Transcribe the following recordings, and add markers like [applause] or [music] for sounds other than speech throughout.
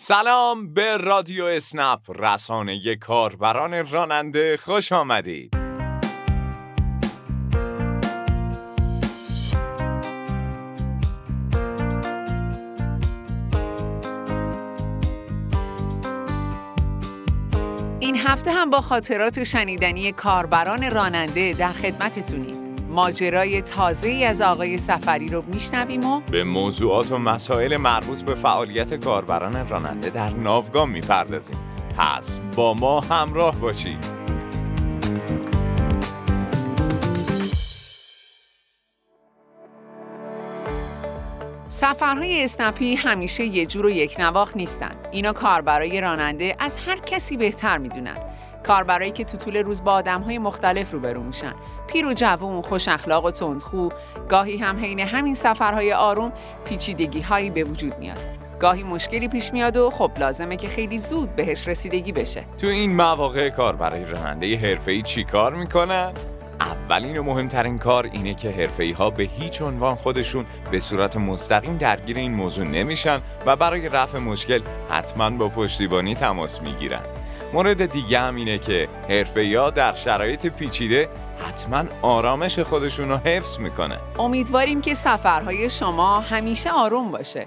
سلام به رادیو اسنپ رسانه کاربران راننده خوش آمدید. این هفته هم با خاطرات شنیدنی کاربران راننده در خدمتتونیم. ماجرای تازه ای از آقای سفری رو میشنویم و به موضوعات و مسائل مربوط به فعالیت کاربران راننده در ناوگان می‌پردازیم. پس با ما همراه باشید. سفرهای اسنپی همیشه یه جور و یک نواخ نیستن. اینا کاربرای راننده از هر کسی بهتر می‌دونن. کاربرایی که تو طول روز با های مختلف روبرو میشن. پیر و جوون خوش اخلاق و تندخو. گاهی هم حین همین سفرهای آروم پیچیدگی هایی به وجود میاد. گاهی مشکلی پیش میاد و خب لازمه که خیلی زود بهش رسیدگی بشه. تو این مواقع کار برای راننده چی کار می‌کنن؟ اولین و مهمترین کار اینه که حرفه‌ای ها به هیچ عنوان خودشون به صورت مستقیم درگیر این موضوع نمیشن و برای رفع مشکل حتما با پشتیبانی تماس می‌گیرن. مورد دیگه هم اینه که حرفه در شرایط پیچیده حتما آرامش خودشون رو حفظ می‌کنه. امیدواریم که سفرهای شما همیشه آروم باشه.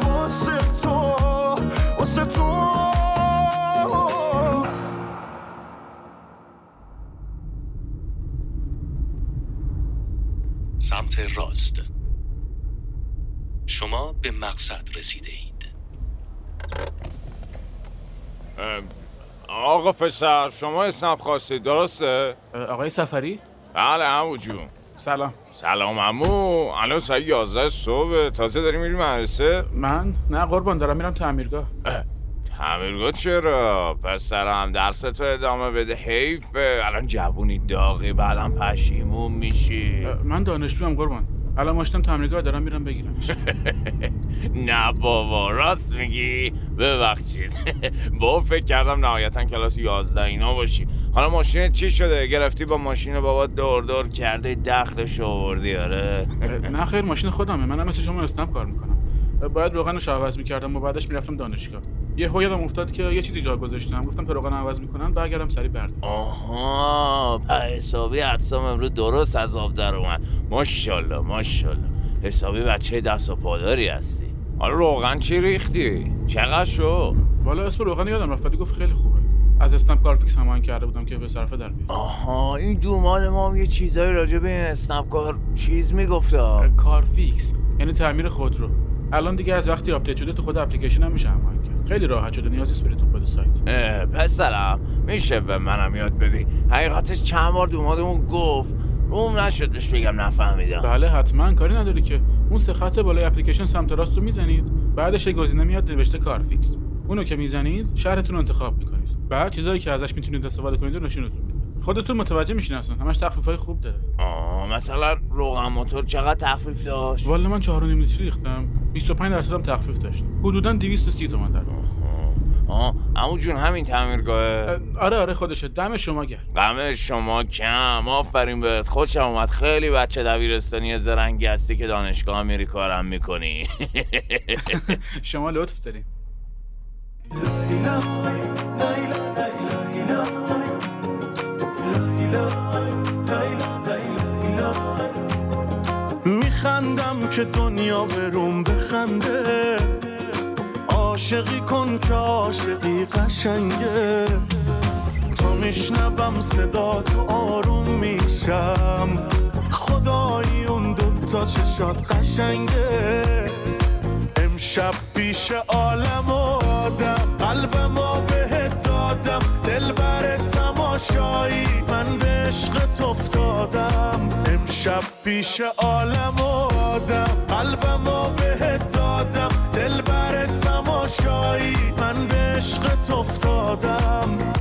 سمت راست. شما به مقصد رسیده اید. آقا پسر شما اسنپ خواستید درسته؟ آقای سفری؟ بله همو جون. سلام. سلام امو الان ساعت 11 صبح. تازه داری میری مدرسه؟ من؟ نه قربان دارم میرم تعمیرگاه. تعمیرگاه چرا؟ پس سرم درس تو ادامه بده حیفه. الان جوونی داغی بعدم پشیمون میشی. من دانشجوام قربان. الان ماشتم تعمیرگاه دارم میرم بگیرمش [laughs] نه بابا راست میگی. ببخشید. [laughs] با فکر کردم نهایتا کلاس 11 اینا باشی. حالا ماشین چی شده؟ گرفتی با ماشین بابا دور دور کرده دخلش آوردی آره. [laughs] نه خیر ماشین خودمه. منم مثل شما استمپ کار می‌کنم. باید روغنش عوض می‌کردم و بعدش می‌رفتم دانشگاه. یه هویدم افتاد که یه چیزی جا گذاشتم. گفتم که روغن عوض می‌کنم برگردم سری برد. آها حسابی عدسام امروز درست از آب در اومد. ماشاءالله ماشاءالله. حسابی بچه دست و پاداری هستی. حالا روغن چی ریختی؟ چقدر شو والا اسم روغن یادم رفت گفت خیلی خوبه. از اسنپ کارفیکس هماهنگ کرده بودم که به صرفه در بیاد. آها این دوماد ما هم یه چیزایی راجع به این اسنپ کار چیز می‌گفته. کارفیکس یعنی تعمیر خودرو. الان دیگه از وقتی update شده تو خود اپلیکیشن هم میشه هماهنگ کرد. خیلی راحت شده نیازی بری تو خود سایت. پسرم میشه به منم یاد بدی؟ حقیقتش چند بار دومادمون گفت. روم نشدش بگم نفهمیدم. بله حتما. کاری نداری که. اون سه خط بالای اپلیکیشن سمت راست رو می‌زنید. بعدش یه گزینه میاد نوشته کارفیکس اونو که می‌زنید شهرتون رو انتخاب می‌کنید. بعد چیزایی که ازش می‌تونید استفاده کنید رو نشونتون خودتون متوجه میشین اصلا. همش تخفیفای خوب داره. آه مثلا روغن موتور چقدر تخفیف داشت؟ والا من 4.5 لیتر ریختم. 25 درصد هم تخفیف داشت. حدودا 230 تومن در آه عمو جون همین تعمیرگاهه. آره آره خودشه. دم شما گرم. دم شما کم. آفرین بهت. خوشم اومد. خیلی بچه دبیرستانی زرنگی هستی که دانشگاه میری کارم می‌کنی. [laughs] شما لطف دارین. که دنیا به بخنده. عاشقی کن که عاشقی قشنگه. تو میشنبم صدا تو آروم میشم. خدایی اون دوتا چشات قشنگه. امشب پیش عالم و آدم قلبم بهت دادم. دل بر تماشایی من به عشق امشب پیش عالم آدم قلب ما بهت دادم دل بر تماشایی من به عشقت افتادم.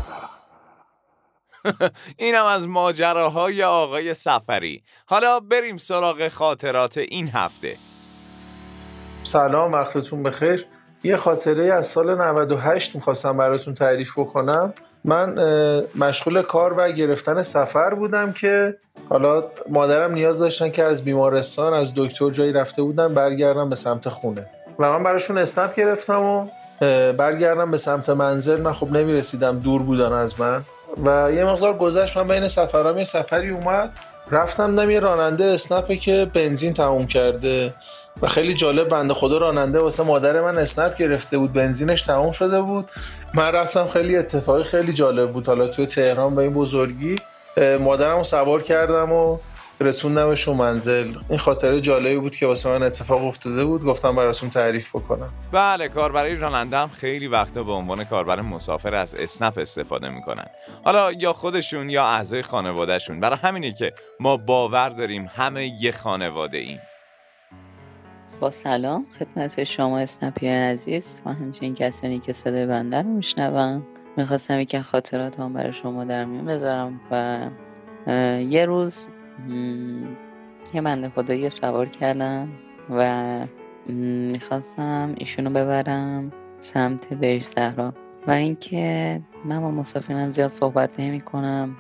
[laughs] اینم از ماجراهای آقای سفری حالا بریم سراغ خاطرات این هفته. سلام وقتتون بخیر. یه خاطره از سال 98 می‌خواستم براتون تعریف بکنم. من مشغول کار و گرفتن سفر بودم که حالا مادرم نیاز داشتن که از بیمارستان از دکتر جایی رفته بودن برگردم به سمت خونه. و من براشون اسنپ گرفتم و برگردم به سمت منزل. من خب نمی‌رسیدم دور بودن از من. و یه مقدار گذشت من بین سفرام یه سفری اومد. رفتم دم یه راننده اسنپه که بنزین تموم کرده و خیلی جالب بنده خدا راننده واسه مادر من اسنپ گرفته بود بنزینش تموم شده بود. من رفتم خیلی اتفاقی خیلی جالب بود. حالا توی تهران به این بزرگی مادرم سوار کردم و رسوندمش و منزل. این خاطره جالبی بود که واسه من اتفاق افتاده بود. گفتم براتون تعریف بکنم. بله کاربرای راننده هم خیلی وقتا به عنوان کاربر مسافر از اسنپ استفاده می‌کنن. حالا یا خودشون یا اعضای خانوادهشون. برای همینه که ما باور داریم همه یه خانواده ایم. با سلام خدمت شما اسنپی عزیز و همچنین کسانی که صدای بنده رو میشنوم. می‌خواستم یکی خاطرات هم برای شما در میون بذارم و یه روز یه بنده خدایی سوار کردم و می‌خواستم ایشونو ببرم سمت بهش زهرا و اینکه من با مسافرم زیاد صحبت نمی کنم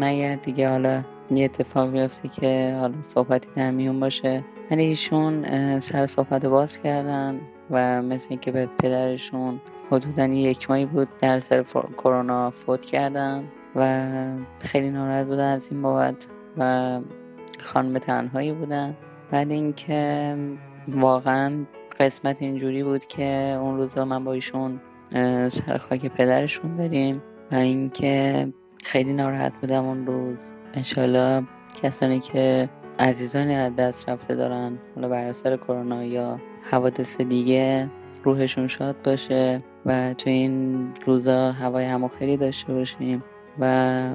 مگر دیگه حالا یه اتفاق بیفته که حالا صحبتی در میون باشه. ولی ایشون سر صحبت باز کردن و مثل اینکه به پدرشون حدودا یک ماهی بود در سر کرونا فوت کردن و خیلی ناراحت بودن از این بابت. و خانم تنهایی بودن. بعد اینکه واقعا قسمت اینجوری بود که اون روزا من با ایشون سر خاک پدرشون بریم و اینکه خیلی ناراحت بودم اون روز. انشالله کسانی که عزیزانی از دست رفته دارن حالا بر اثر کرونا یا حوادث دیگه روحشون شاد باشه و تو این روزا هوای همو خیلی داشته باشیم و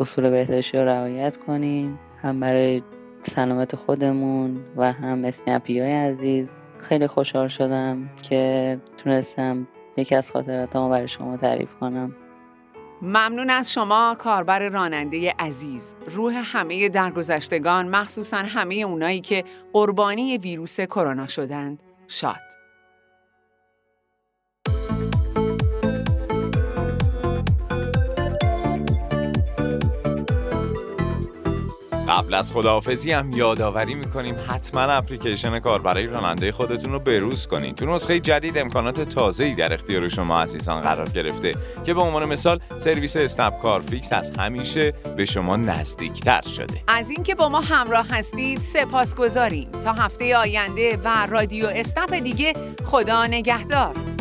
اصول بهداشتی رو رعایت کنیم هم برای سلامت خودمون و هم اسنپی های عزیز. خیلی خوشحال شدم که تونستم یکی از خاطراتمو برای شما تعریف کنم. ممنون از شما کاربر راننده عزیز. روح همه درگذشتگان مخصوصا همه اونایی که قربانی ویروس کرونا شدند شاد. قبل از خداحافظی هم یادآوری می‌کنیم حتما اپلیکیشن کار برای راننده خودتون رو بروز کنید تو نسخه جدید امکانات تازه‌ای در اختیار شما عزیزان قرار گرفته که به عنوان مثال سرویس اسنپ کار فیکس از همیشه به شما نزدیکتر شده. از اینکه با ما همراه هستید سپاسگزاریم. تا هفته آینده و رادیو اسنپ دیگه خدا نگهدار.